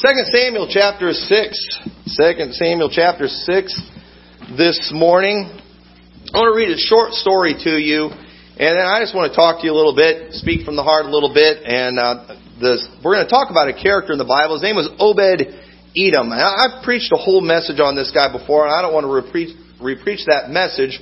Second Samuel chapter 6. Second Samuel chapter 6 this morning. I want to read a short story to you, and then I just want to talk to you a little bit, speak from the heart a little bit, and uh, this, we're going to talk about a character in the Bible. His name was Obed Edom. I've preached a whole message on this guy before, and I don't want to repreach, repreach that message.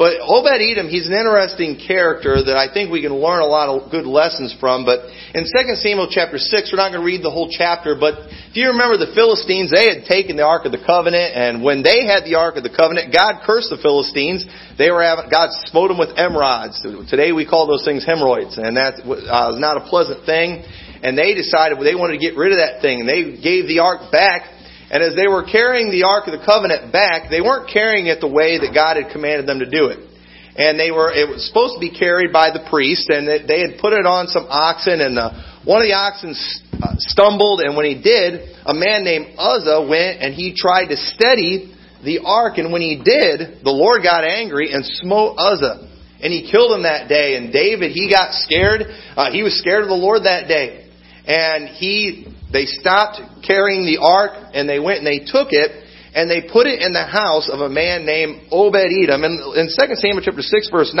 But Obed Edom, he's an interesting character that I think we can learn a lot of good lessons from. But in 2 Samuel chapter 6, we're not going to read the whole chapter, but if you remember the Philistines, they had taken the Ark of the Covenant, and when they had the Ark of the Covenant, God cursed the Philistines. They were having, God smote them with emerods. Today we call those things hemorrhoids, and that uh, was not a pleasant thing. And they decided they wanted to get rid of that thing, and they gave the Ark back and as they were carrying the Ark of the Covenant back, they weren't carrying it the way that God had commanded them to do it. And they were, it was supposed to be carried by the priest, and they had put it on some oxen, and the, one of the oxen uh, stumbled, and when he did, a man named Uzzah went and he tried to steady the ark, and when he did, the Lord got angry and smote Uzzah. And he killed him that day, and David, he got scared. Uh, he was scared of the Lord that day. And he they stopped carrying the ark and they went and they took it and they put it in the house of a man named Obed Edom. And in 2 Samuel chapter 6 verse 9,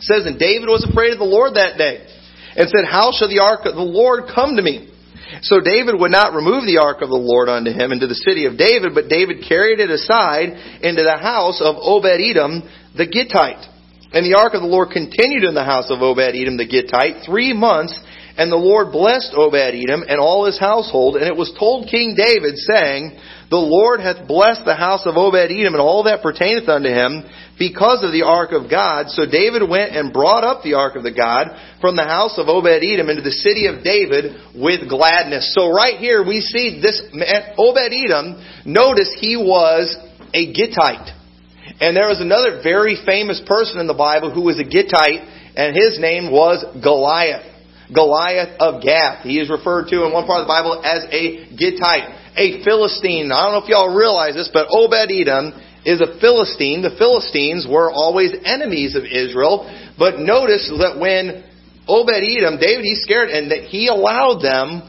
it says, And David was afraid of the Lord that day and said, How shall the ark of the Lord come to me? So David would not remove the ark of the Lord unto him into the city of David, but David carried it aside into the house of Obed Edom the Gittite. And the ark of the Lord continued in the house of Obed Edom the Gittite three months, and the Lord blessed Obed Edom and all his household. And it was told King David, saying, The Lord hath blessed the house of Obed Edom and all that pertaineth unto him, because of the ark of God. So David went and brought up the ark of the God from the house of Obed Edom into the city of David with gladness. So right here we see this Obed Edom, notice he was a Gittite. And there was another very famous person in the Bible who was a Gittite, and his name was Goliath. Goliath of Gath. He is referred to in one part of the Bible as a Gittite, a Philistine. I don't know if y'all realize this, but Obed Edom is a Philistine. The Philistines were always enemies of Israel. But notice that when Obed Edom, David, he's scared, and that he allowed them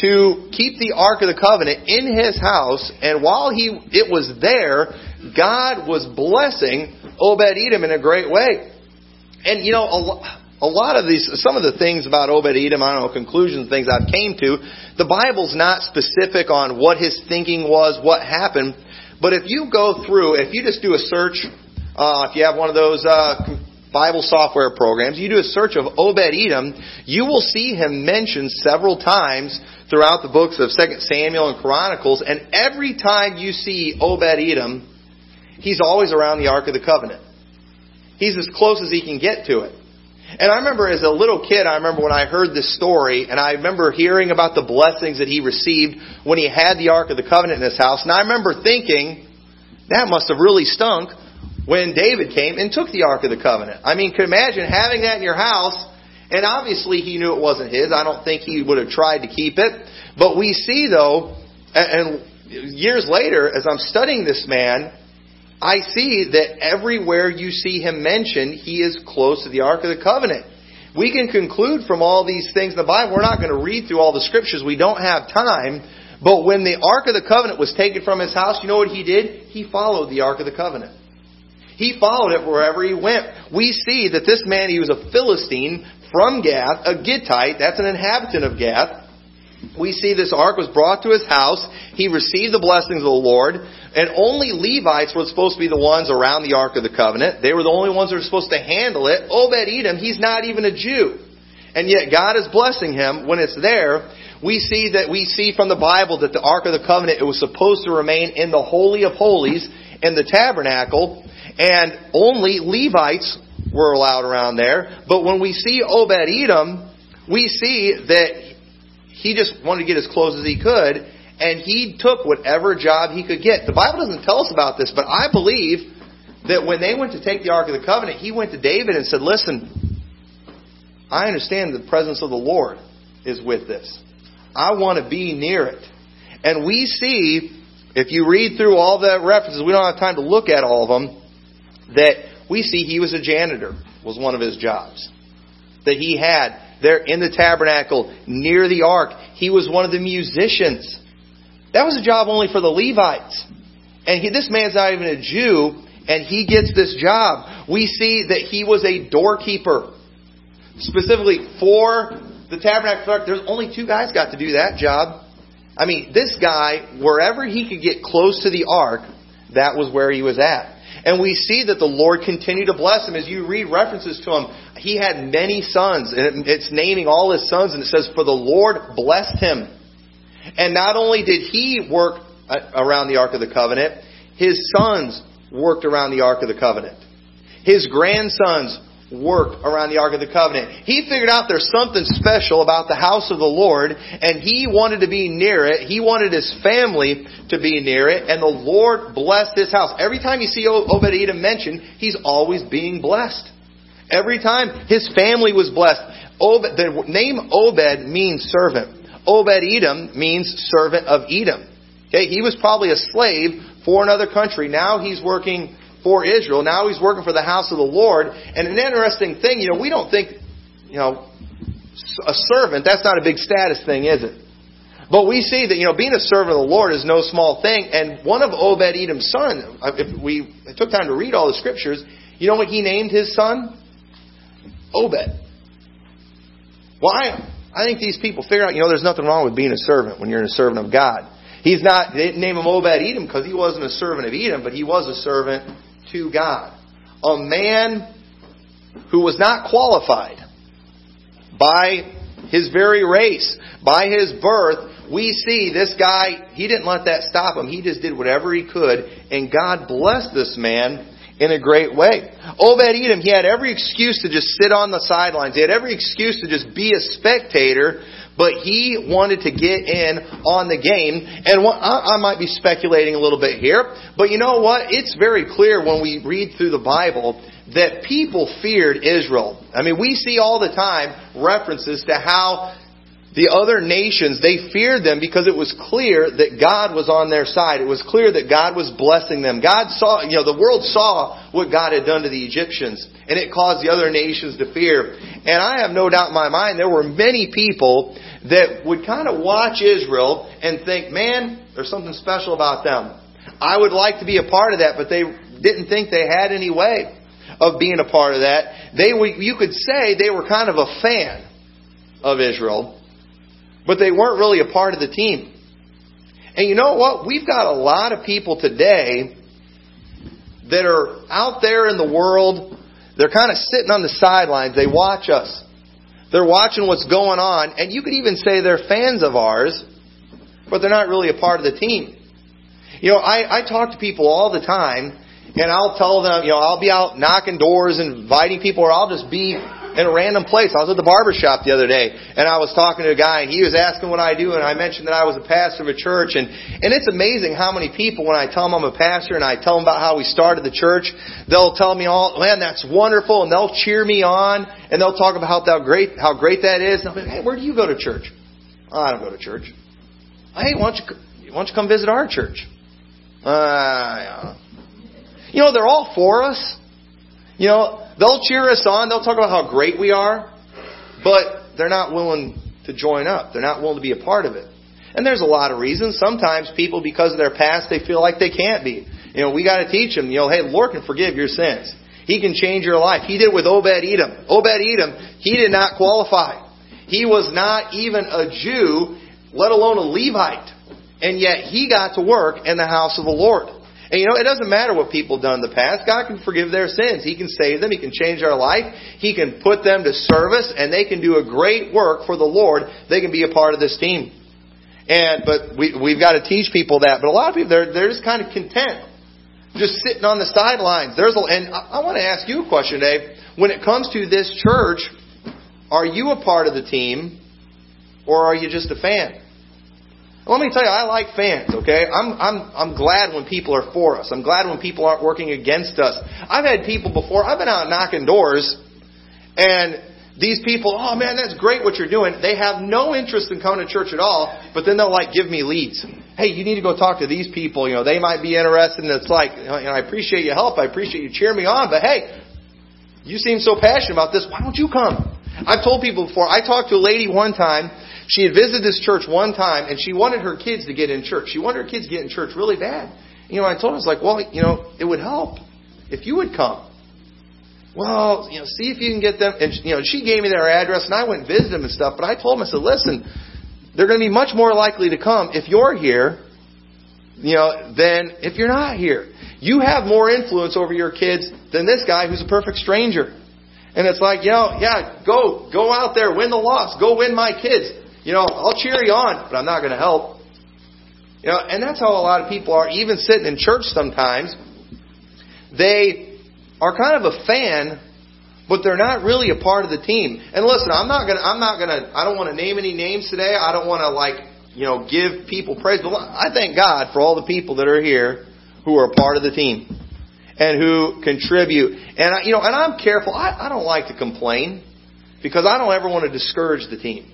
to keep the Ark of the Covenant in his house, and while he it was there, God was blessing Obed Edom in a great way. And you know, a, a lot of these, some of the things about Obed Edom, I don't know, conclusions, things I've came to, the Bible's not specific on what his thinking was, what happened. But if you go through, if you just do a search, uh, if you have one of those uh, Bible software programs, you do a search of Obed Edom, you will see him mentioned several times throughout the books of 2 Samuel and Chronicles, and every time you see Obed Edom, he's always around the Ark of the Covenant. He's as close as he can get to it. And I remember as a little kid, I remember when I heard this story, and I remember hearing about the blessings that he received when he had the Ark of the Covenant in his house. And I remember thinking, that must have really stunk when David came and took the Ark of the Covenant. I mean, could imagine having that in your house, and obviously he knew it wasn't his. I don't think he would have tried to keep it. But we see, though, and years later, as I'm studying this man, I see that everywhere you see him mentioned, he is close to the Ark of the Covenant. We can conclude from all these things in the Bible. We're not going to read through all the scriptures. We don't have time. But when the Ark of the Covenant was taken from his house, you know what he did? He followed the Ark of the Covenant. He followed it wherever he went. We see that this man, he was a Philistine from Gath, a Gittite, that's an inhabitant of Gath we see this ark was brought to his house. He received the blessings of the Lord. And only Levites were supposed to be the ones around the Ark of the Covenant. They were the only ones that were supposed to handle it. Obed Edom, he's not even a Jew. And yet God is blessing him when it's there. We see that we see from the Bible that the Ark of the Covenant it was supposed to remain in the Holy of Holies in the tabernacle, and only Levites were allowed around there. But when we see Obed Edom, we see that he just wanted to get as close as he could, and he took whatever job he could get. The Bible doesn't tell us about this, but I believe that when they went to take the Ark of the Covenant, he went to David and said, Listen, I understand the presence of the Lord is with this. I want to be near it. And we see, if you read through all the references, we don't have time to look at all of them, that we see he was a janitor, was one of his jobs. That he had there in the tabernacle near the ark. He was one of the musicians. That was a job only for the Levites. And he, this man's not even a Jew, and he gets this job. We see that he was a doorkeeper. Specifically for the tabernacle, there's only two guys got to do that job. I mean, this guy, wherever he could get close to the ark, that was where he was at. And we see that the Lord continued to bless him. As you read references to him, he had many sons, and it's naming all his sons, and it says, For the Lord blessed him. And not only did he work uh, around the Ark of the Covenant, his sons worked around the Ark of the Covenant. His grandsons worked around the Ark of the Covenant. He figured out there's something special about the house of the Lord, and he wanted to be near it. He wanted his family to be near it, and the Lord blessed his house. Every time you see Obed Edom mentioned, he's always being blessed. Every time his family was blessed. Obed, the name Obed means servant. Obed Edom means servant of Edom. Okay, he was probably a slave for another country. Now he's working for Israel. Now he's working for the house of the Lord. And an interesting thing, you know, we don't think, you know, a servant, that's not a big status thing, is it? But we see that, you know, being a servant of the Lord is no small thing. And one of Obed Edom's sons, uh, if we took time to read all the scriptures, you know what he named his son? Obed. Why? I think these people figure out, you know, there's nothing wrong with being a servant when you're a servant of God. He's not, they didn't name him Obed Edom because he wasn't a servant of Edom, but he was a servant to God. A man who was not qualified by his very race, by his birth, we see this guy, he didn't let that stop him. He just did whatever he could, and God blessed this man in a great way. Obed Edom, he had every excuse to just sit on the sidelines. He had every excuse to just be a spectator but he wanted to get in on the game. And what, I, I might be speculating a little bit here, but you know what? It's very clear when we read through the Bible that people feared Israel. I mean, we see all the time references to how the other nations, they feared them because it was clear that God was on their side. It was clear that God was blessing them. God saw, you know, the world saw what God had done to the Egyptians, and it caused the other nations to fear. And I have no doubt in my mind there were many people that would kind of watch Israel and think, man, there's something special about them. I would like to be a part of that, but they didn't think they had any way of being a part of that. They, you could say they were kind of a fan of Israel but they weren't really a part of the team. And you know what? We've got a lot of people today that are out there in the world. They're kind of sitting on the sidelines. They watch us. They're watching what's going on. And you could even say they're fans of ours, but they're not really a part of the team. You know, I, I talk to people all the time, and I'll tell them, you know, I'll be out knocking doors and inviting people, or I'll just be in a random place. I was at the barber shop the other day, and I was talking to a guy, and he was asking what I do, and I mentioned that I was a pastor of a church, and and it's amazing how many people, when I tell them I'm a pastor, and I tell them about how we started the church, they'll tell me all, man, that's wonderful, and they'll cheer me on, and they'll talk about how great how great that is. And I'll be, hey, where do you go to church? Oh, I don't go to church. Hey, why don't you why don't you come visit our church? Uh, you know, they're all for us. You know, they'll cheer us on. They'll talk about how great we are, but they're not willing to join up. They're not willing to be a part of it. And there's a lot of reasons. Sometimes people, because of their past, they feel like they can't be. You know, we got to teach them. You know, hey, Lord can forgive your sins. He can change your life. He did with Obed Edom. Obed Edom, he did not qualify. He was not even a Jew, let alone a Levite. And yet he got to work in the house of the Lord. And you know, it doesn't matter what people done in the past. God can forgive their sins. He can save them. He can change their life. He can put them to service and they can do a great work for the Lord. They can be a part of this team. And, but we, we've got to teach people that. But a lot of people, they're, they're just kind of content. Just sitting on the sidelines. There's a, and I, I want to ask you a question, Dave. When it comes to this church, are you a part of the team or are you just a fan? Let me tell you, I like fans, okay? I'm, I'm, I'm glad when people are for us. I'm glad when people aren't working against us. I've had people before, I've been out knocking doors, and these people, oh man, that's great what you're doing. They have no interest in coming to church at all, but then they'll like give me leads. Hey, you need to go talk to these people. You know, they might be interested. And it's like, you know, I appreciate your help. I appreciate you cheering me on. But hey, you seem so passionate about this. Why don't you come? I've told people before, I talked to a lady one time, she had visited this church one time, and she wanted her kids to get in church. She wanted her kids to get in church really bad. You know, I told her, I was like, well, you know, it would help if you would come. Well, you know, see if you can get them. And, you know, she gave me their address, and I went and visited them and stuff, but I told them, I said, listen, they're going to be much more likely to come if you're here, you know, than if you're not here. You have more influence over your kids than this guy who's a perfect stranger. And it's like, you know, yeah, go, go out there, win the loss, go win my kids. You know, I'll cheer you on, but I'm not going to help. You know, and that's how a lot of people are, even sitting in church sometimes. They are kind of a fan, but they're not really a part of the team. And listen, I'm not gonna, I'm not gonna, I don't want to name any names today. I don't want to like, you know, give people praise. But I thank God for all the people that are here who are a part of the team and who contribute. And I, you know, and I'm careful. I, I don't like to complain because I don't ever want to discourage the team.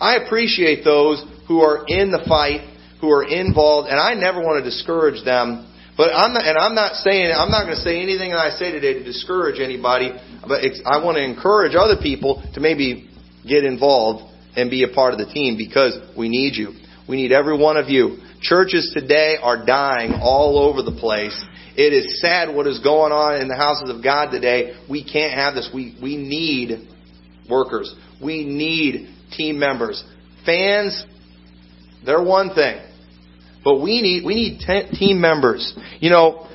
I appreciate those who are in the fight, who are involved, and I never want to discourage them. But I'm not, and I'm not saying I'm not going to say anything that I say today to discourage anybody. But I want to encourage other people to maybe get involved and be a part of the team because we need you. We need every one of you. Churches today are dying all over the place. It is sad what is going on in the houses of God today. We can't have this. We, we need workers. We need team members. Fans, they're one thing. But we need, we need team members. You know,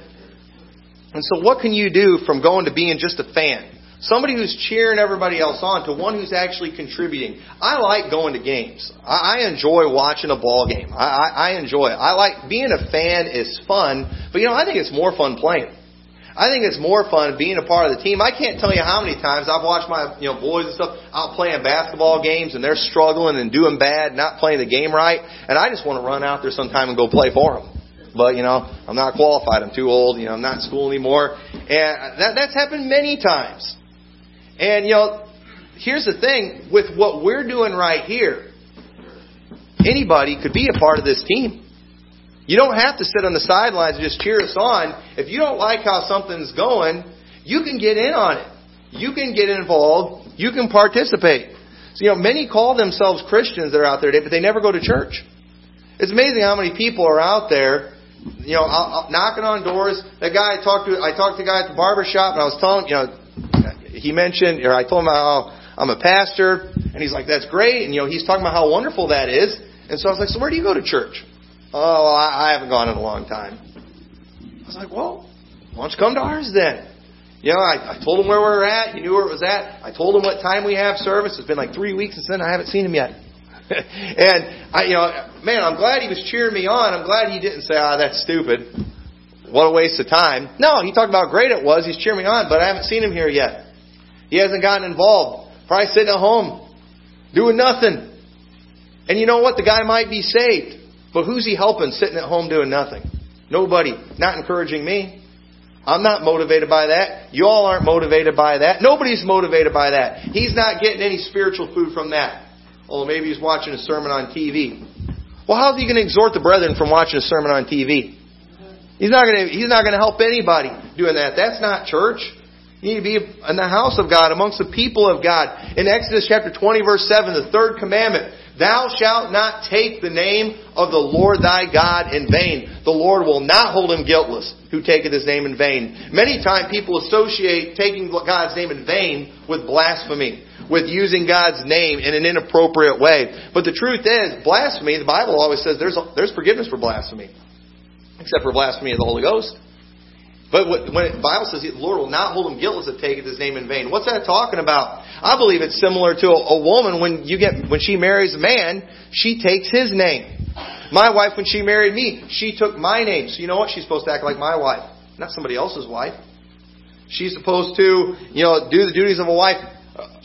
and so what can you do from going to being just a fan? Somebody who's cheering everybody else on to one who's actually contributing. I like going to games. I, I enjoy watching a ball game. I, I, I enjoy it. I like being a fan is fun, but you know I think it's more fun playing. I think it's more fun being a part of the team. I can't tell you how many times I've watched my you know boys and stuff out playing basketball games and they're struggling and doing bad, not playing the game right, and I just want to run out there sometime and go play for them. But you know I'm not qualified. I'm too old. You know I'm not in school anymore, and that, that's happened many times. And, you know, here's the thing with what we're doing right here, anybody could be a part of this team. You don't have to sit on the sidelines and just cheer us on. If you don't like how something's going, you can get in on it. You can get involved. You can participate. So, you know, many call themselves Christians that are out there today, but they never go to church. It's amazing how many people are out there, you know, knocking on doors. The guy I talked to, I talked to a guy at the barber shop, and I was telling you know, he mentioned, or I told him how I'm a pastor, and he's like, that's great. And, you know, he's talking about how wonderful that is. And so I was like, so where do you go to church? Oh, well, I, I haven't gone in a long time. I was like, well, why don't you come to ours then? You know, I, I told him where we were at. He knew where it was at. I told him what time we have service. It's been like three weeks since then. I haven't seen him yet. and I, you know, man, I'm glad he was cheering me on. I'm glad he didn't say, "Ah, oh, that's stupid. What a waste of time." No, he talked about how great it was. He's cheering me on, but I haven't seen him here yet. He hasn't gotten involved. Probably sitting at home, doing nothing. And you know what? The guy might be saved. But who's he helping sitting at home doing nothing? Nobody. Not encouraging me. I'm not motivated by that. You all aren't motivated by that. Nobody's motivated by that. He's not getting any spiritual food from that. Although maybe he's watching a sermon on TV. Well, how's he going to exhort the brethren from watching a sermon on TV? He's not going to, he's not going to help anybody doing that. That's not church. You need to be in the house of God, amongst the people of God. In Exodus chapter 20 verse 7, the third commandment, Thou shalt not take the name of the Lord thy God in vain. The Lord will not hold him guiltless who taketh his name in vain. Many times people associate taking God's name in vain with blasphemy, with using God's name in an inappropriate way. But the truth is, blasphemy, the Bible always says there's, there's forgiveness for blasphemy. Except for blasphemy of the Holy Ghost. But when the Bible says the Lord will not hold him guiltless if taketh his name in vain, what's that talking about? I believe it's similar to a, a woman when you get when she marries a man, she takes his name. My wife, when she married me, she took my name. So you know what? She's supposed to act like my wife, not somebody else's wife. She's supposed to, you know, do the duties of a wife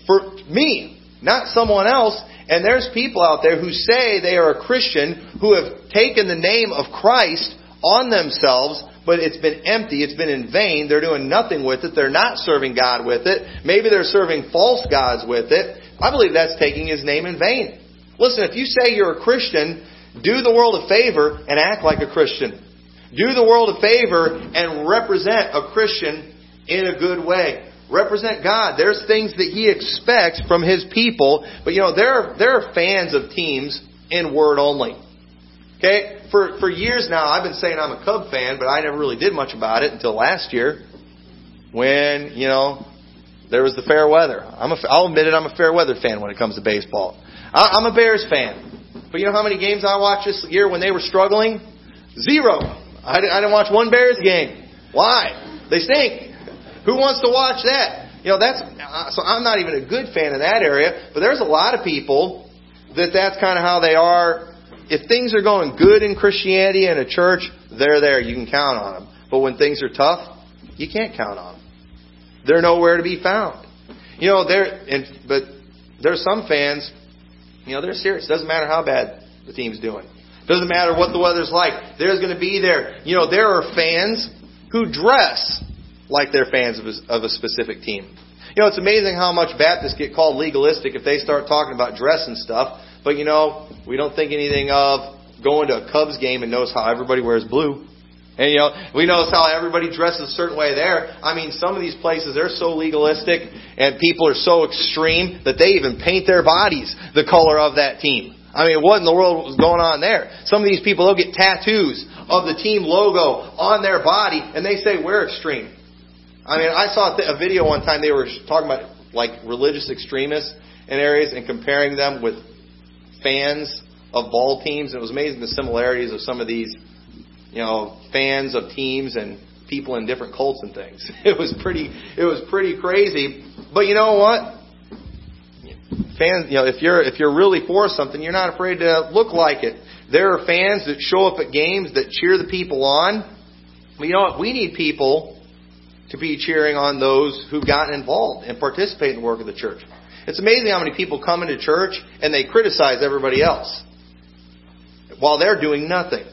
for me, not someone else. And there's people out there who say they are a Christian who have taken the name of Christ on themselves but it's been empty. It's been in vain. They're doing nothing with it. They're not serving God with it. Maybe they're serving false gods with it. I believe that's taking His name in vain. Listen, if you say you're a Christian, do the world a favor and act like a Christian. Do the world a favor and represent a Christian in a good way. represent God. There's things that He expects from His people. But you know, there are, there are fans of teams in word only. Okay? For, for years now, I've been saying I'm a Cub fan, but I never really did much about it until last year when, you know, there was the fair weather. I'm a, I'll admit it, I'm a fair weather fan when it comes to baseball. I, I'm a Bears fan. But you know how many games I watched this year when they were struggling? Zero. I didn't, I didn't watch one Bears game. Why? They stink. Who wants to watch that? You know, that's, uh, so I'm not even a good fan in that area, but there's a lot of people that that's kind of how they are. If things are going good in Christianity and a church, they're there. You can count on them. But when things are tough, you can't count on them. They're nowhere to be found. You know, there, and, but there's some fans, you know, they're serious. Doesn't matter how bad the team's doing. Doesn't matter what the weather's like. There's going to be there. You know, there are fans who dress like they're fans of a, of a specific team. You know, it's amazing how much Baptists get called legalistic if they start talking about dress and stuff. But you know, we don't think anything of going to a Cubs game and notice how everybody wears blue. And you know, we notice how everybody dresses a certain way there. I mean, some of these places they're so legalistic and people are so extreme that they even paint their bodies the color of that team. I mean, what in the world was going on there? Some of these people they'll get tattoos of the team logo on their body and they say we're extreme. I mean, I saw a video one time they were talking about like religious extremists in areas and comparing them with fans of ball teams. And it was amazing the similarities of some of these, you know, fans of teams and people in different cults and things. It was pretty, it was pretty crazy. But you know what? Fans, you know, if you're if you're really for something, you're not afraid to look like it. There are fans that show up at games that cheer the people on. But you know what? We need people to be cheering on those who've gotten involved and participate in the work of the church. It's amazing how many people come into church and they criticize everybody else while they're doing nothing.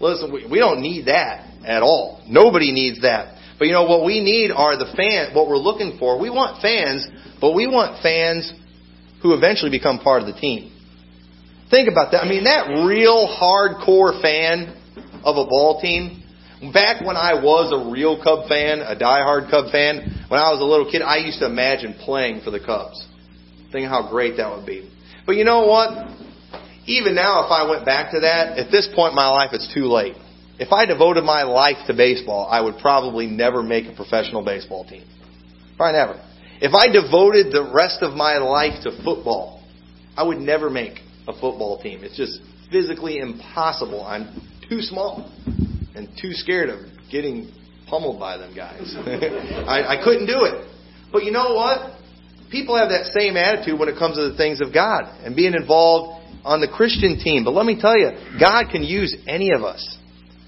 Listen, we don't need that at all. Nobody needs that. But you know what we need are the fans. What we're looking for, we want fans, but we want fans who eventually become part of the team. Think about that. I mean, that real hardcore fan of a ball team Back when I was a real Cub fan, a die-hard Cub fan, when I was a little kid, I used to imagine playing for the Cubs. Think how great that would be. But you know what? Even now, if I went back to that, at this point in my life, it's too late. If I devoted my life to baseball, I would probably never make a professional baseball team. Probably never. If I devoted the rest of my life to football, I would never make a football team. It's just physically impossible. I'm too small and too scared of getting pummeled by them guys. I, I couldn't do it. But you know what? People have that same attitude when it comes to the things of God and being involved on the Christian team. But let me tell you, God can use any of us.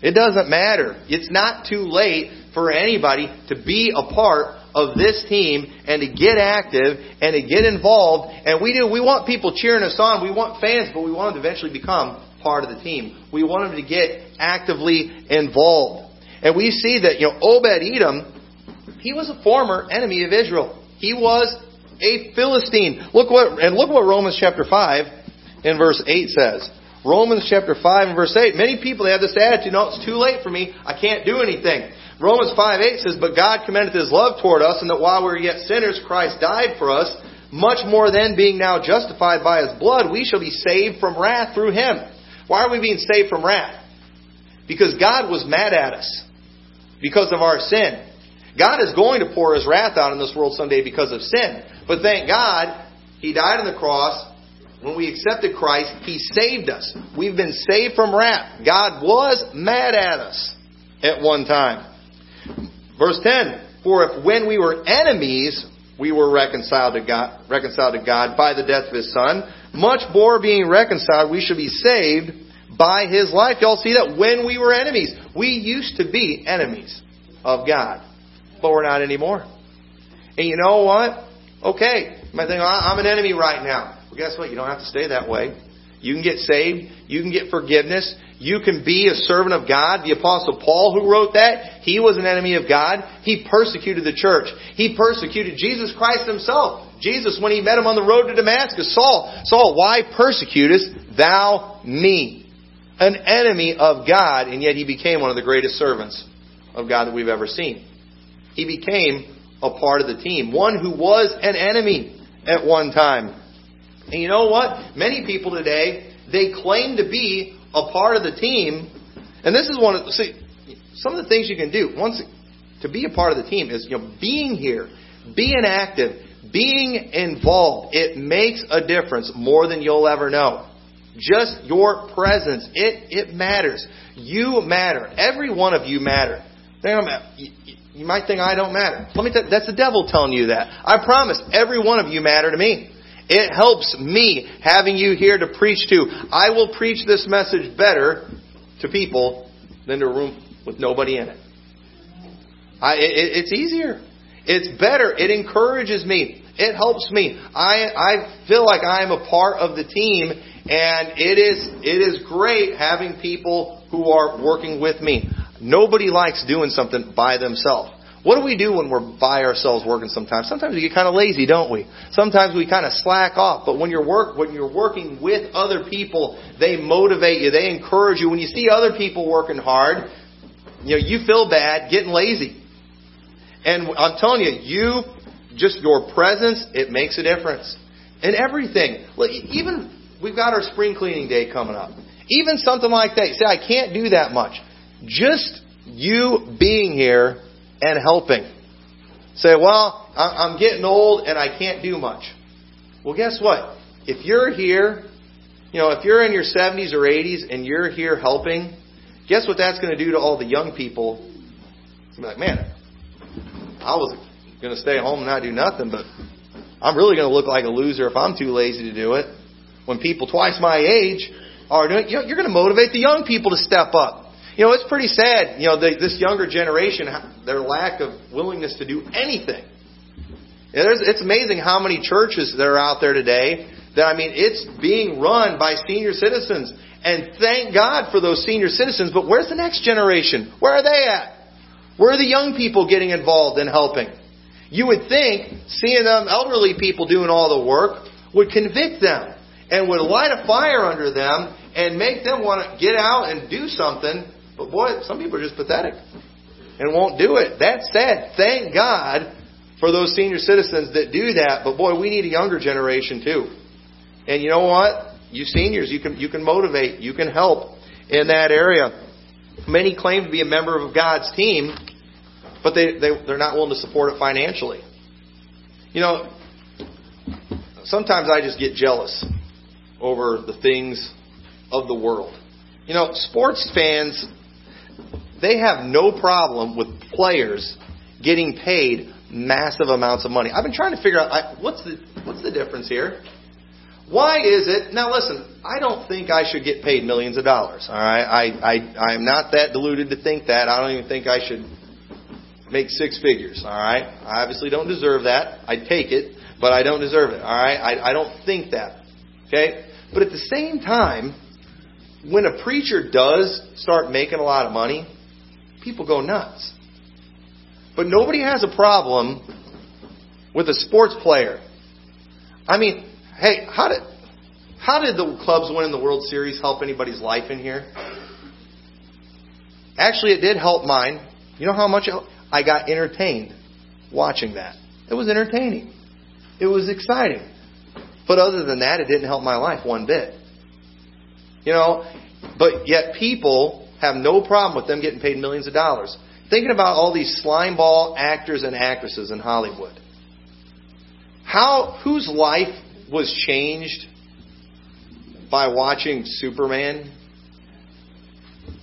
It doesn't matter. It's not too late for anybody to be a part of this team and to get active and to get involved. And we do. We want people cheering us on. We want fans, but we want them to eventually become part of the team. We want them to get actively involved. And we see that, you know, Obed Edom, he was a former enemy of Israel. He was a Philistine. Look what, and look what Romans chapter 5 in verse 8 says. Romans chapter 5 and verse 8. Many people have this attitude, no, it's too late for me. I can't do anything. Romans 5 8 says, But God commendeth his love toward us, and that while we were yet sinners, Christ died for us. Much more than being now justified by his blood, we shall be saved from wrath through him. Why are we being saved from wrath? Because God was mad at us because of our sin. God is going to pour His wrath out in this world someday because of sin. But thank God, He died on the cross. When we accepted Christ, He saved us. We've been saved from wrath. God was mad at us at one time. Verse 10 For if when we were enemies, we were reconciled to God, reconciled to God by the death of His Son, much more being reconciled, we should be saved by His life. Y'all see that? When we were enemies. We used to be enemies of God, but we're not anymore. And you know what? Okay, you might think, I'm an enemy right now. Well, guess what? You don't have to stay that way. You can get saved. You can get forgiveness. You can be a servant of God. The apostle Paul who wrote that, he was an enemy of God. He persecuted the church. He persecuted Jesus Christ himself. Jesus, when he met him on the road to Damascus, Saul, Saul, why persecutest thou me? An enemy of God, and yet he became one of the greatest servants of God that we've ever seen. He became a part of the team. One who was an enemy at one time. And you know what? Many people today, they claim to be a part of the team. And this is one of, see, some of the things you can do. Once, to be a part of the team is, you know, being here, being active, being involved. It makes a difference more than you'll ever know. Just your presence, it, it matters. You matter. Every one of you matter. You might think I don't matter. Let me tell that's the devil telling you that. I promise, every one of you matter to me. It helps me having you here to preach to. I will preach this message better to people than to a room with nobody in it. I, it it's easier. It's better. It encourages me. It helps me. I, I feel like I am a part of the team and it is, it is great having people who are working with me. Nobody likes doing something by themselves. What do we do when we're by ourselves working sometimes? Sometimes we get kind of lazy, don't we? Sometimes we kind of slack off. But when you're work when you're working with other people, they motivate you, they encourage you. When you see other people working hard, you know, you feel bad getting lazy. And I'm telling you, you just your presence, it makes a difference. And everything. Even we've got our spring cleaning day coming up. Even something like that. You say, I can't do that much. Just you being here and helping. Say, well, I'm getting old and I can't do much. Well, guess what? If you're here, you know, if you're in your 70s or 80s and you're here helping, guess what that's going to do to all the young people? You'll be like, man, I was going to stay home and not do nothing, but I'm really going to look like a loser if I'm too lazy to do it. When people twice my age are doing, know, you're going to motivate the young people to step up. You know, it's pretty sad, you know, the, this younger generation, their lack of willingness to do anything. It's amazing how many churches that are out there today that, I mean, it's being run by senior citizens. And thank God for those senior citizens, but where's the next generation? Where are they at? Where are the young people getting involved and helping? You would think seeing them elderly people doing all the work would convict them and would light a fire under them and make them want to get out and do something but boy, some people are just pathetic and won't do it. That's sad. Thank God for those senior citizens that do that. But boy, we need a younger generation too. And you know what? You seniors, you can you can motivate, you can help in that area. Many claim to be a member of God's team, but they, they they're not willing to support it financially. You know, sometimes I just get jealous over the things of the world. You know, sports fans they have no problem with players getting paid massive amounts of money. I've been trying to figure out I, what's the what's the difference here. Why is it? Now listen, I don't think I should get paid millions of dollars. All right, I I I'm not that deluded to think that. I don't even think I should make six figures. All right, I obviously don't deserve that. I take it, but I don't deserve it. All right, I I don't think that. Okay, but at the same time, when a preacher does start making a lot of money, people go nuts. But nobody has a problem with a sports player. I mean, hey, how did how did the Cubs winning the World Series help anybody's life in here? Actually, it did help mine. You know how much I got entertained watching that. It was entertaining. It was exciting. But other than that, it didn't help my life one bit. You know, but yet people have no problem with them getting paid millions of dollars. Thinking about all these slimeball actors and actresses in Hollywood. How whose life was changed by watching Superman?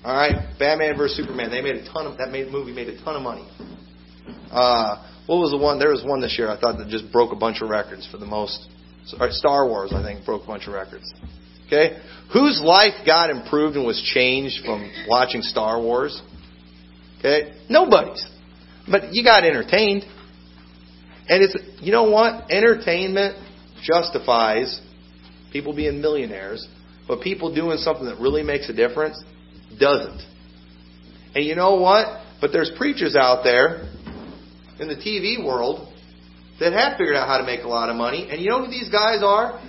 All right, Batman versus Superman. They made a ton of that made, movie made a ton of money. Uh, what was the one? There was one this year I thought that just broke a bunch of records for the most. Star Wars, I think, broke a bunch of records. Okay? Whose life got improved and was changed from watching Star Wars? Okay? Nobody's. But you got entertained. And it's, you know what? Entertainment justifies people being millionaires, but people doing something that really makes a difference doesn't. And you know what? But there's preachers out there in the TV world that have figured out how to make a lot of money. And you know who these guys are?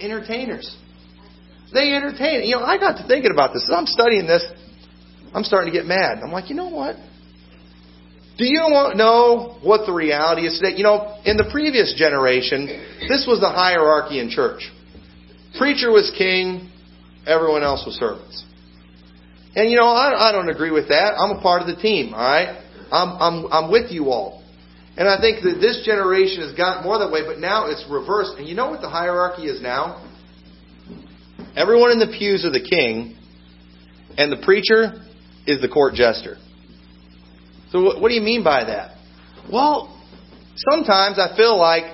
Entertainers. They entertain. You know, I got to thinking about this. As I'm studying this, I'm starting to get mad. I'm like, you know what? Do you know what the reality is today? You know, in the previous generation, this was the hierarchy in church. Preacher was king, everyone else was servants. And you know, I, I don't agree with that. I'm a part of the team, alright? I'm, I'm, I'm with you all. And I think that this generation has gotten more that way, but now it's reversed. And you know what the hierarchy is now? Everyone in the pews are the king, and the preacher is the court jester. So what, do you mean by that? Well, sometimes I feel like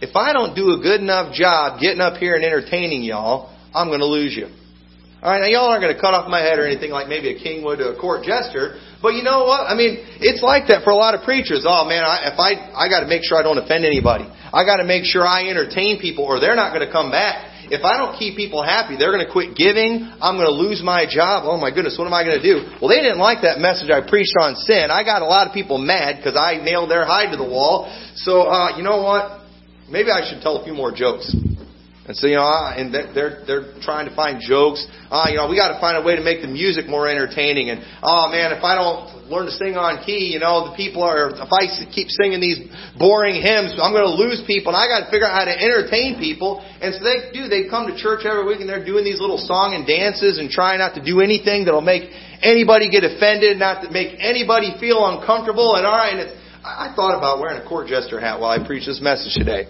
if I don't do a good enough job getting up here and entertaining y'all, I'm going to lose you. All right, now y'all aren't going to cut off my head or anything like maybe a king would to a court jester, but you know what? I mean, it's like that for a lot of preachers. Oh man, I, if I I got to make sure I don't offend anybody. I got to make sure I entertain people, or they're not going to come back. If I don't keep people happy, they're going to quit giving. I'm going to lose my job. Oh my goodness, what am I going to do? Well, they didn't like that message I preached on sin. I got a lot of people mad because I nailed their hide to the wall. So, uh, you know what? Maybe I should tell a few more jokes. And so, you know, and they're, they're trying to find jokes. Ah, you know, we got to find a way to make the music more entertaining. And, oh man, if I don't learn to sing on key, you know, the people are, if I keep singing these boring hymns, I'm going to lose people. And I got to figure out how to entertain people. And so they do. They come to church every week and they're doing these little song and dances and trying not to do anything that'll make anybody get offended, not to make anybody feel uncomfortable. And all right, and it's, I thought about wearing a court jester hat while I preach this message today.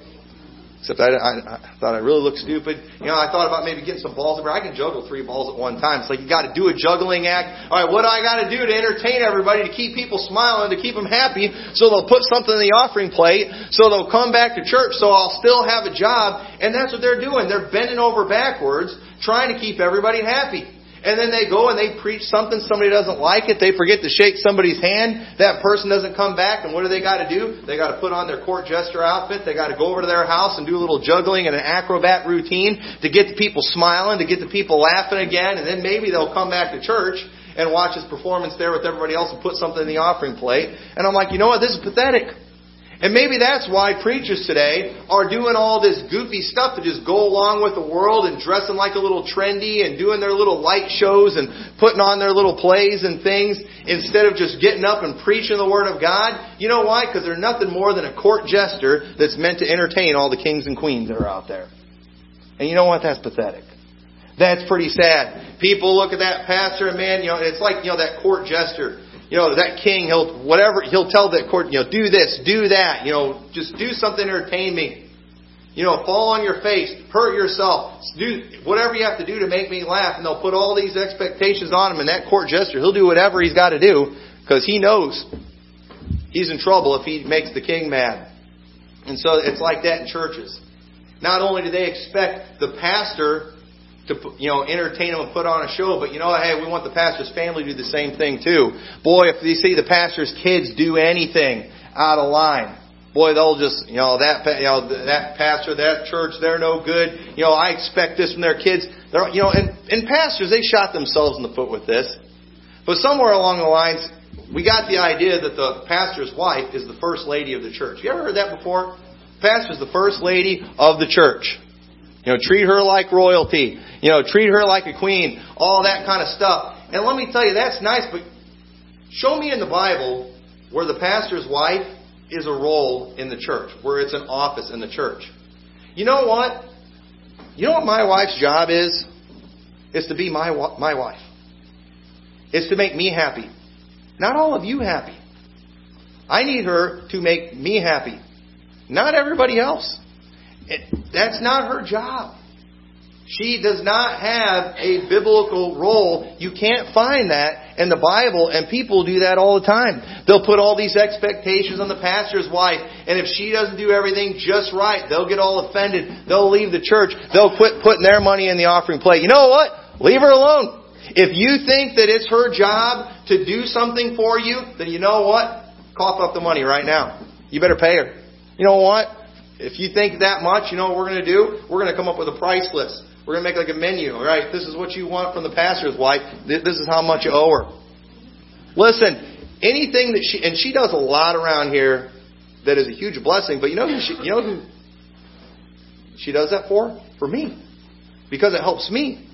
Except I, I, I thought I really looked stupid. You know, I thought about maybe getting some balls over. I can juggle three balls at one time. It's like you got to do a juggling act. All right, what do I got to do to entertain everybody, to keep people smiling, to keep them happy, so they'll put something in the offering plate, so they'll come back to church, so I'll still have a job. And that's what they're doing. They're bending over backwards, trying to keep everybody happy. And then they go and they preach something, somebody doesn't like it, they forget to shake somebody's hand, that person doesn't come back, and what do they got to do? They got to put on their court jester outfit, they got to go over to their house and do a little juggling and an acrobat routine to get the people smiling, to get the people laughing again, and then maybe they'll come back to church and watch his performance there with everybody else and put something in the offering plate. And I'm like, you know what, this is pathetic. And maybe that's why preachers today are doing all this goofy stuff to just go along with the world and dressing like a little trendy and doing their little light shows and putting on their little plays and things instead of just getting up and preaching the Word of God. You know why? Because they're nothing more than a court jester that's meant to entertain all the kings and queens that are out there. And you know what? That's pathetic. That's pretty sad. People look at that pastor and man, you know, it's like, you know, that court jester you know, that king, he'll, whatever, he'll tell that court, you know, do this, do that, you know, just do something to entertain me. You know, fall on your face, hurt yourself, do whatever you have to do to make me laugh, and they'll put all these expectations on him, and that court jester, he'll do whatever he's got to do, because he knows he's in trouble if he makes the king mad. And so it's like that in churches. Not only do they expect the pastor to you know entertain them and put on a show. But you know, hey, we want the pastor's family to do the same thing too. Boy, if you see the pastor's kids do anything out of line, boy, they'll just you know that you know that pastor, that church, they're no good. You know, I expect this from their kids. They're you know, and and pastors they shot themselves in the foot with this. But somewhere along the lines, we got the idea that the pastor's wife is the first lady of the church. You ever heard that before? Pastor's the first lady of the church. You know, treat her like royalty. You know, treat her like a queen. All that kind of stuff. And let me tell you, that's nice, but show me in the Bible where the pastor's wife is a role in the church, where it's an office in the church. You know what? You know what my wife's job is? Is to be my my wife. It's to make me happy. Not all of you happy. I need her to make me happy. Not everybody else. That's not her job. She does not have a biblical role. You can't find that in the Bible, and people do that all the time. They'll put all these expectations on the pastor's wife, and if she doesn't do everything just right, they'll get all offended. They'll leave the church. They'll quit putting their money in the offering plate. You know what? Leave her alone. If you think that it's her job to do something for you, then you know what? Cough up the money right now. You better pay her. You know what? If you think that much, you know what we're going to do? We're going to come up with a price list. We're going to make like a menu. All right, this is what you want from the pastor's wife. This is how much you owe her. Listen, anything that she and she does a lot around here that is a huge blessing. But you know who she, you know who she does that for? For me, because it helps me,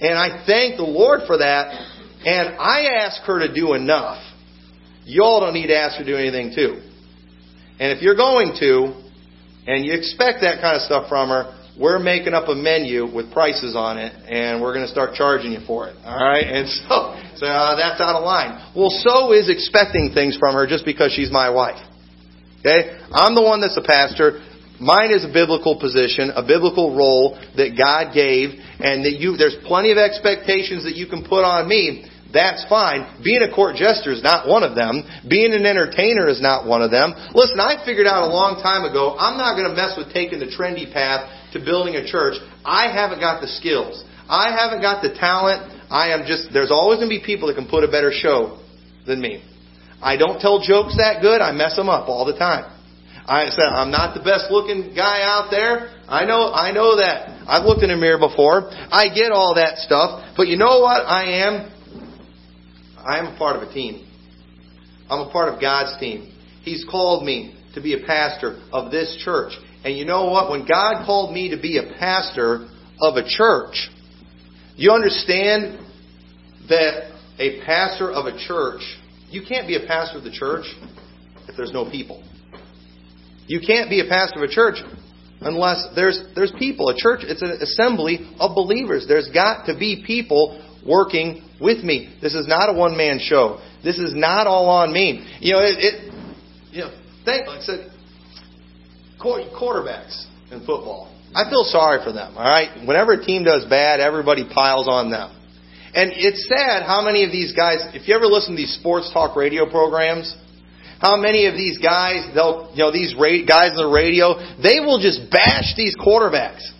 and I thank the Lord for that. And I ask her to do enough y'all don't need to ask her to do anything too. And if you're going to, and you expect that kind of stuff from her, we're making up a menu with prices on it, and we're going to start charging you for it. All right, and so so uh, that's out of line. Well, so is expecting things from her just because she's my wife. Okay, I'm the one that's a pastor. Mine is a biblical position, a biblical role that God gave, and that you there's plenty of expectations that you can put on me. That's fine. Being a court jester is not one of them. Being an entertainer is not one of them. Listen, I figured out a long time ago, I'm not going to mess with taking the trendy path to building a church. I haven't got the skills. I haven't got the talent. I am just, there's always going to be people that can put a better show than me. I don't tell jokes that good. I mess them up all the time. I said, I'm not the best looking guy out there. I know, I know that. I've looked in a mirror before. I get all that stuff. But you know what I am? I am a part of a team. I'm a part of God's team. He's called me to be a pastor of this church. And you know what? When God called me to be a pastor of a church, you understand that a pastor of a church, you can't be a pastor of the church if there's no people. You can't be a pastor of a church unless there's there's people. A church, it's an assembly of believers. There's got to be people working with me. This is not a one man show. This is not all on me. You know, it, it you know, think like I said, quarterbacks in football. I feel sorry for them. All right, whenever a team does bad, everybody piles on them. And it's sad how many of these guys, if you ever listen to these sports talk radio programs, how many of these guys, they'll, you know, these ra- guys on the radio, they will just bash these quarterbacks.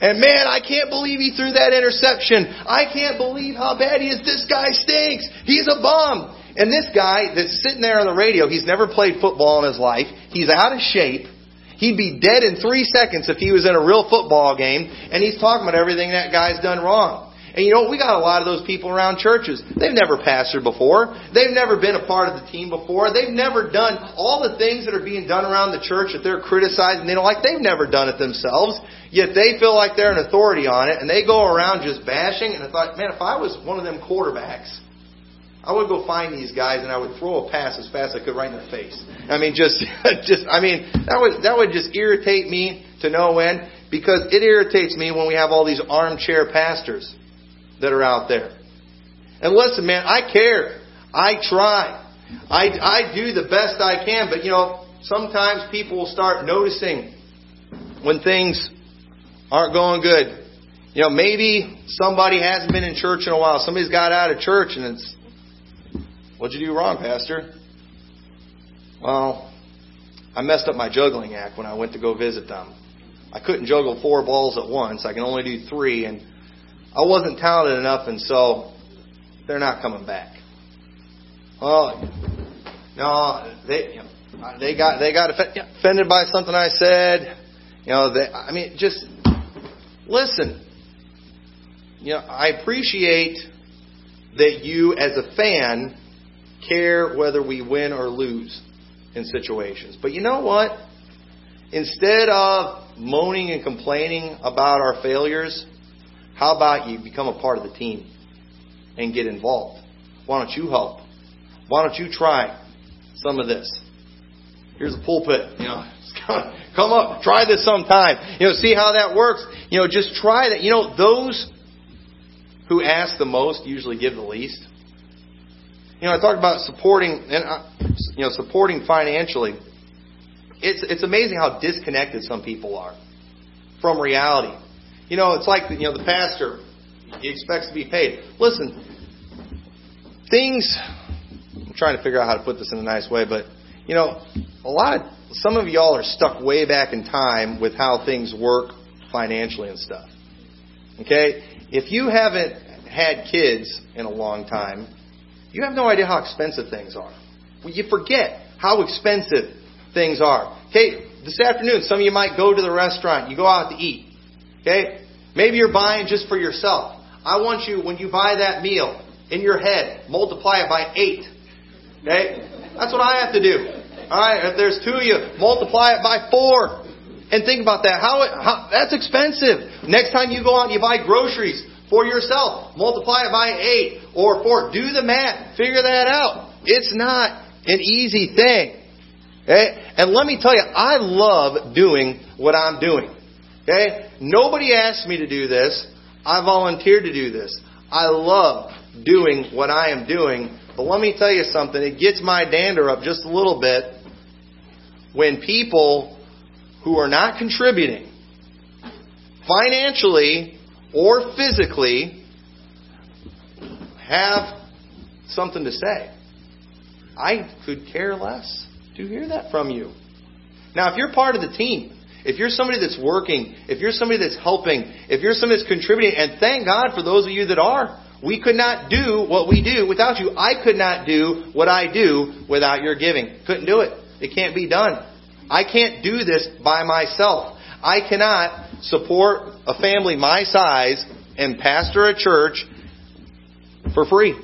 And man, I can't believe he threw that interception. I can't believe how bad he is. This guy stinks. He's a bum. And this guy that's sitting there on the radio, he's never played football in his life. He's out of shape. He'd be dead in three seconds if he was in a real football game. And he's talking about everything that guy's done wrong. And you know, we got a lot of those people around churches. They've never pastored before. They've never been a part of the team before. They've never done all the things that are being done around the church that they're criticizing. They don't like. They've never done it themselves. Yet they feel like they're an authority on it, and they go around just bashing. And I thought, man, if I was one of them quarterbacks, I would go find these guys and I would throw a pass as fast as I could right in the face. I mean, just, just, I mean, that would that would just irritate me to no end because it irritates me when we have all these armchair pastors that are out there. And listen, man, I care. I try. I, I do the best I can, but you know, sometimes people will start noticing when things aren't going good. You know, maybe somebody hasn't been in church in a while. Somebody's got out of church and it's, what'd you do wrong, Pastor? Well, I messed up my juggling act when I went to go visit them. I couldn't juggle four balls at once. I can only do three, and I wasn't talented enough, and so they're not coming back. Oh, no, they you know, they got they got offended by something I said. You know, they, I mean, just listen. You know, I appreciate that you, as a fan, care whether we win or lose in situations. But you know what? Instead of moaning and complaining about our failures, how about you become a part of the team and get involved? Why don't you help? Why don't you try some of this? Here's a pulpit, you know. Come up, try this sometime. You know, see how that works. You know, just try that. You know, those who ask the most usually give the least. You know, I talked about supporting and you know supporting financially. It's it's amazing how disconnected some people are from reality. You know, it's like, you know, the pastor, he expects to be paid. Listen, things, I'm trying to figure out how to put this in a nice way, but, you know, a lot of, some of y'all are stuck way back in time with how things work financially and stuff. Okay? If you haven't had kids in a long time, you have no idea how expensive things are. Well, you forget how expensive things are. Okay, this afternoon, some of you might go to the restaurant, you go out to eat. Okay? Maybe you're buying just for yourself. I want you, when you buy that meal, in your head, multiply it by eight. Okay? That's what I have to do. Alright, if there's two of you, multiply it by four. And think about that. How, how that's expensive. Next time you go out and you buy groceries for yourself, multiply it by eight or four. Do the math. Figure that out. It's not an easy thing. Okay? And let me tell you, I love doing what I'm doing. Okay? Nobody asked me to do this. I volunteered to do this. I love doing what I am doing. But let me tell you something, it gets my dander up just a little bit when people who are not contributing financially or physically have something to say. I could care less to hear that from you. Now, if you're part of the team, if you're somebody that's working, if you're somebody that's helping, if you're somebody that's contributing, and thank God for those of you that are, we could not do what we do without you. I could not do what I do without your giving. Couldn't do it. It can't be done. I can't do this by myself. I cannot support a family my size and pastor a church for free.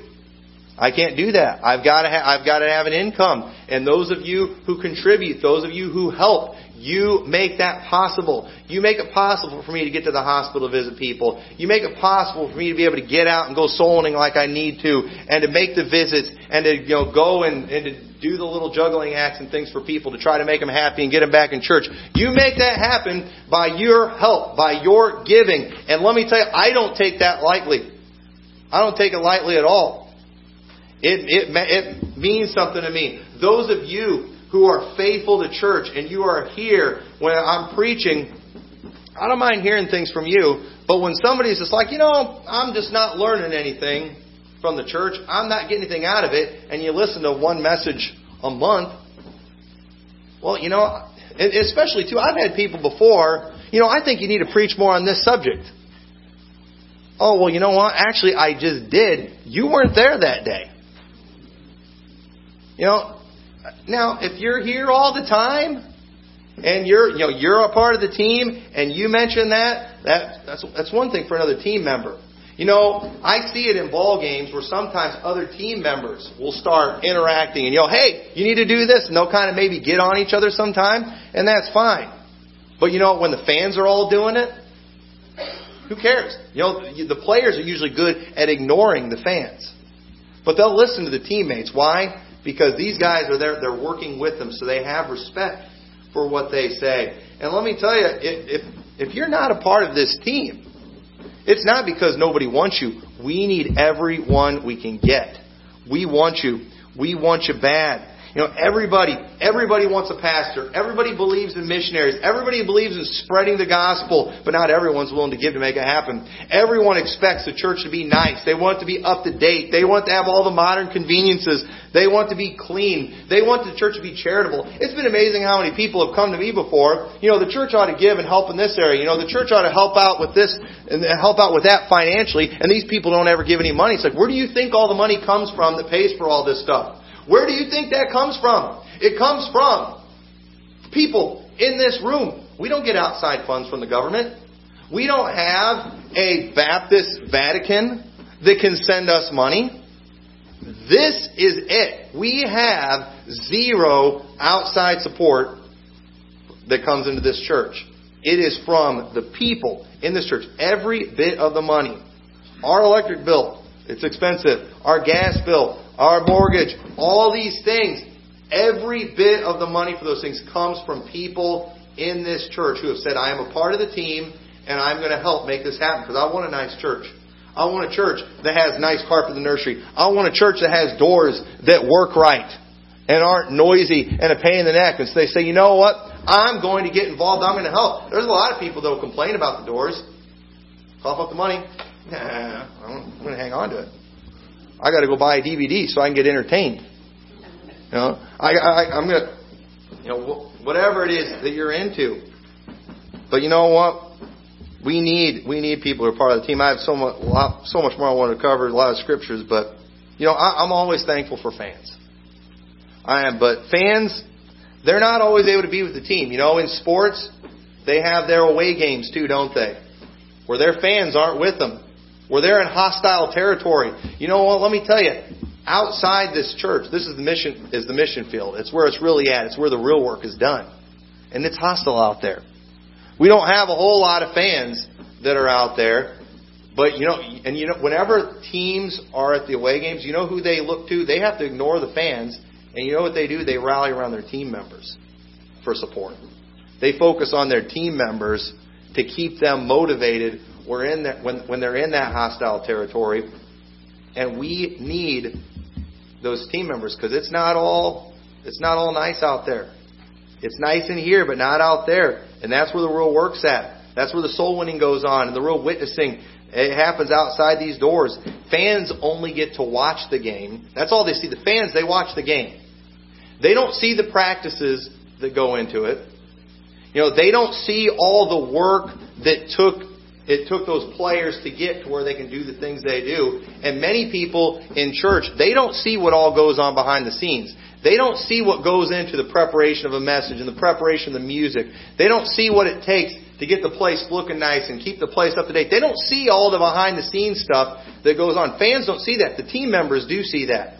I can't do that. I've got to ha- I've got to have an income. And those of you who contribute, those of you who help, you make that possible. You make it possible for me to get to the hospital to visit people. You make it possible for me to be able to get out and go soul winning like I need to, and to make the visits, and to you know go and, and to do the little juggling acts and things for people to try to make them happy and get them back in church. You make that happen by your help, by your giving. And let me tell you, I don't take that lightly. I don't take it lightly at all. It, it, it means something to me. Those of you who are faithful to church and you are here when I'm preaching, I don't mind hearing things from you, but when somebody's just like, you know, I'm just not learning anything from the church, I'm not getting anything out of it, and you listen to one message a month, well, you know, especially too, I've had people before, you know, I think you need to preach more on this subject. Oh, well, you know what? Actually, I just did. You weren't there that day. You know, now if you're here all the time and you're you know you're a part of the team and you mention that that that's that's one thing for another team member. You know, I see it in ball games where sometimes other team members will start interacting and you know, hey, you need to do this, and they'll kind of maybe get on each other sometime, and that's fine. But you know, when the fans are all doing it, who cares? You know, the players are usually good at ignoring the fans, but they'll listen to the teammates. Why? Because these guys are there, they're working with them, so they have respect for what they say. And let me tell you, if, if you're not a part of this team, it's not because nobody wants you. We need everyone we can get. We want you. We want you bad. You know, everybody, everybody wants a pastor. Everybody believes in missionaries. Everybody believes in spreading the gospel, but not everyone's willing to give to make it happen. Everyone expects the church to be nice. They want it to be up to date. They want to have all the modern conveniences. They want to be clean. They want the church to be charitable. It's been amazing how many people have come to me before. You know, the church ought to give and help in this area. You know, the church ought to help out with this and help out with that financially, and these people don't ever give any money. It's like, where do you think all the money comes from that pays for all this stuff? Where do you think that comes from? It comes from people in this room. We don't get outside funds from the government. We don't have a Baptist Vatican that can send us money. This is it. We have zero outside support that comes into this church. It is from the people in this church. Every bit of the money. Our electric bill, it's expensive. Our gas bill, our mortgage, all these things. Every bit of the money for those things comes from people in this church who have said, I am a part of the team and I'm going to help make this happen because I want a nice church. I want a church that has nice carpet in the nursery. I want a church that has doors that work right and aren't noisy and a pain in the neck. And so they say, you know what? I'm going to get involved. I'm going to help. There's a lot of people that will complain about the doors. Cough up the money. Nah, I'm going to hang on to it. I got to go buy a DVD so I can get entertained. You know, I, I I'm gonna, you know, whatever it is that you're into. But you know what? We need we need people who are part of the team. I have so much lot, so much more I want to cover, a lot of scriptures, but you know, I, I'm always thankful for fans. I am, but fans, they're not always able to be with the team. You know, in sports, they have their away games too, don't they? Where their fans aren't with them where they're in hostile territory. You know what? Let me tell you, outside this church, this is the mission is the mission field. It's where it's really at. It's where the real work is done. And it's hostile out there. We don't have a whole lot of fans that are out there, But you know, and you know, whenever teams are at the away games, you know who they look to? They have to ignore the fans, and you know what they do? They rally around their team members for support. They focus on their team members to keep them motivated we're in that, when, when they're in that hostile territory. And we need those team members because it's not all it's not all nice out there. It's nice in here, but not out there. And that's where the real work's at. That's where the soul winning goes on and the real witnessing. It happens outside these doors. Fans only get to watch the game. That's all they see. The fans, they watch the game. They don't see the practices that go into it. You know, they don't see all the work that took it took those players to get to where they can do the things they do. And many people in church, they don't see what all goes on behind the scenes. They don't see what goes into the preparation of a message and the preparation of the music. They don't see what it takes to get the place looking nice and keep the place up to date. They don't see all the behind the scenes stuff that goes on. Fans don't see that. The team members do see that.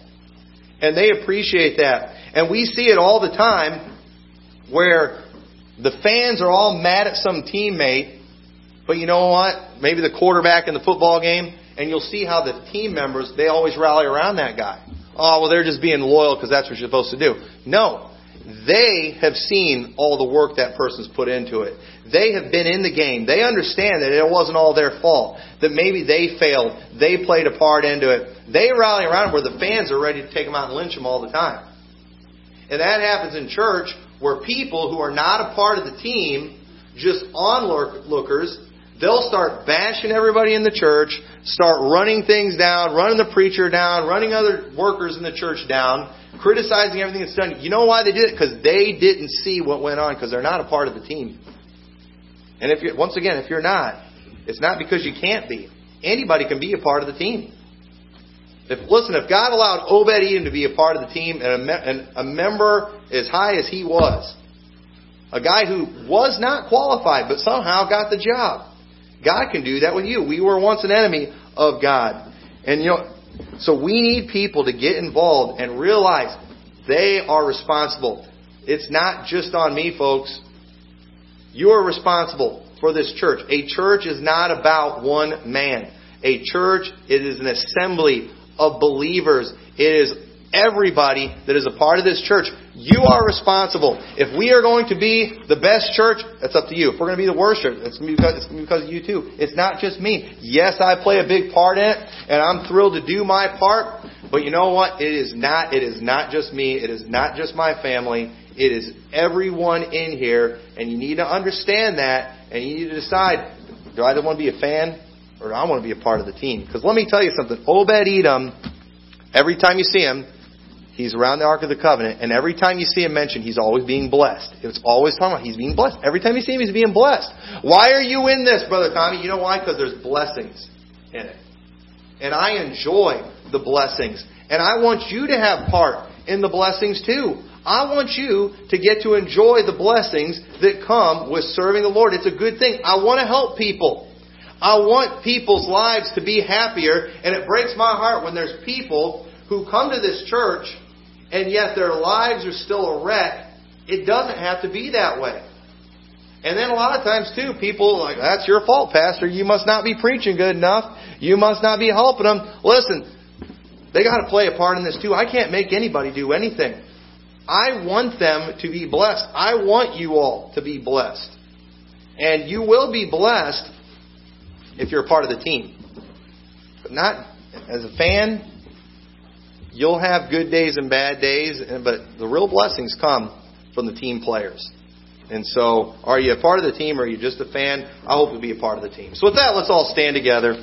And they appreciate that. And we see it all the time where the fans are all mad at some teammate, but you know what? Maybe the quarterback in the football game, and you'll see how the team members, they always rally around that guy. Oh, well, they're just being loyal because that's what you're supposed to do. No. They have seen all the work that person's put into it. They have been in the game. They understand that it wasn't all their fault. That maybe they failed. They played a part into it. They rally around where the fans are ready to take them out and lynch them all the time. And that happens in church where people who are not a part of the team, just onlookers, they'll start bashing everybody in the church, start running things down, running the preacher down, running other workers in the church down, criticizing everything that's done. You know why they did it? Because they didn't see what went on because they're not a part of the team. And if you're, once again, if you're not, it's not because you can't be. Anybody can be a part of the team. If listen, if God allowed Obed Edom to be a part of the team and a, and a member as high as he was, a guy who was not qualified but somehow got the job, God can do that with you. We were once an enemy of God, and you know, so we need people to get involved and realize they are responsible. It's not just on me, folks. You are responsible for this church. A church is not about one man. A church, it is an assembly of believers. It is everybody that is a part of this church. You are responsible. If we are going to be the best church, that's up to you. If we're going to be the worst church, it's because, it's because of you too. It's not just me. Yes, I play a big part in it, and I'm thrilled to do my part. But you know what? It is not. It is not just me. It is not just my family. It is everyone in here, and you need to understand that, and you need to decide: Do I want to be a fan, or do I want to be a part of the team? Because let me tell you something. Obed Edom, every time you see him, He's around the Ark of the Covenant, and every time you see him mentioned, he's always being blessed. It's always talking about he's being blessed. Every time you see him, he's being blessed. Why are you in this, Brother Tommy? You know why? Because there's blessings in it. And I enjoy the blessings. And I want you to have part in the blessings too. I want you to get to enjoy the blessings that come with serving the Lord. It's a good thing. I want to help people. I want people's lives to be happier, and it breaks my heart when there's people who come to this church and yet their lives are still a wreck, it doesn't have to be that way. And then a lot of times too, people like, that's your fault, Pastor. You must not be preaching good enough. You must not be helping them. Listen, they got to play a part in this too. I can't make anybody do anything. I want them to be blessed. I want you all to be blessed. And you will be blessed if you're a part of the team. But not as a fan, You'll have good days and bad days, but the real blessings come from the team players. And so, are you a part of the team or are you just a fan? I hope you'll be a part of the team. So, with that, let's all stand together.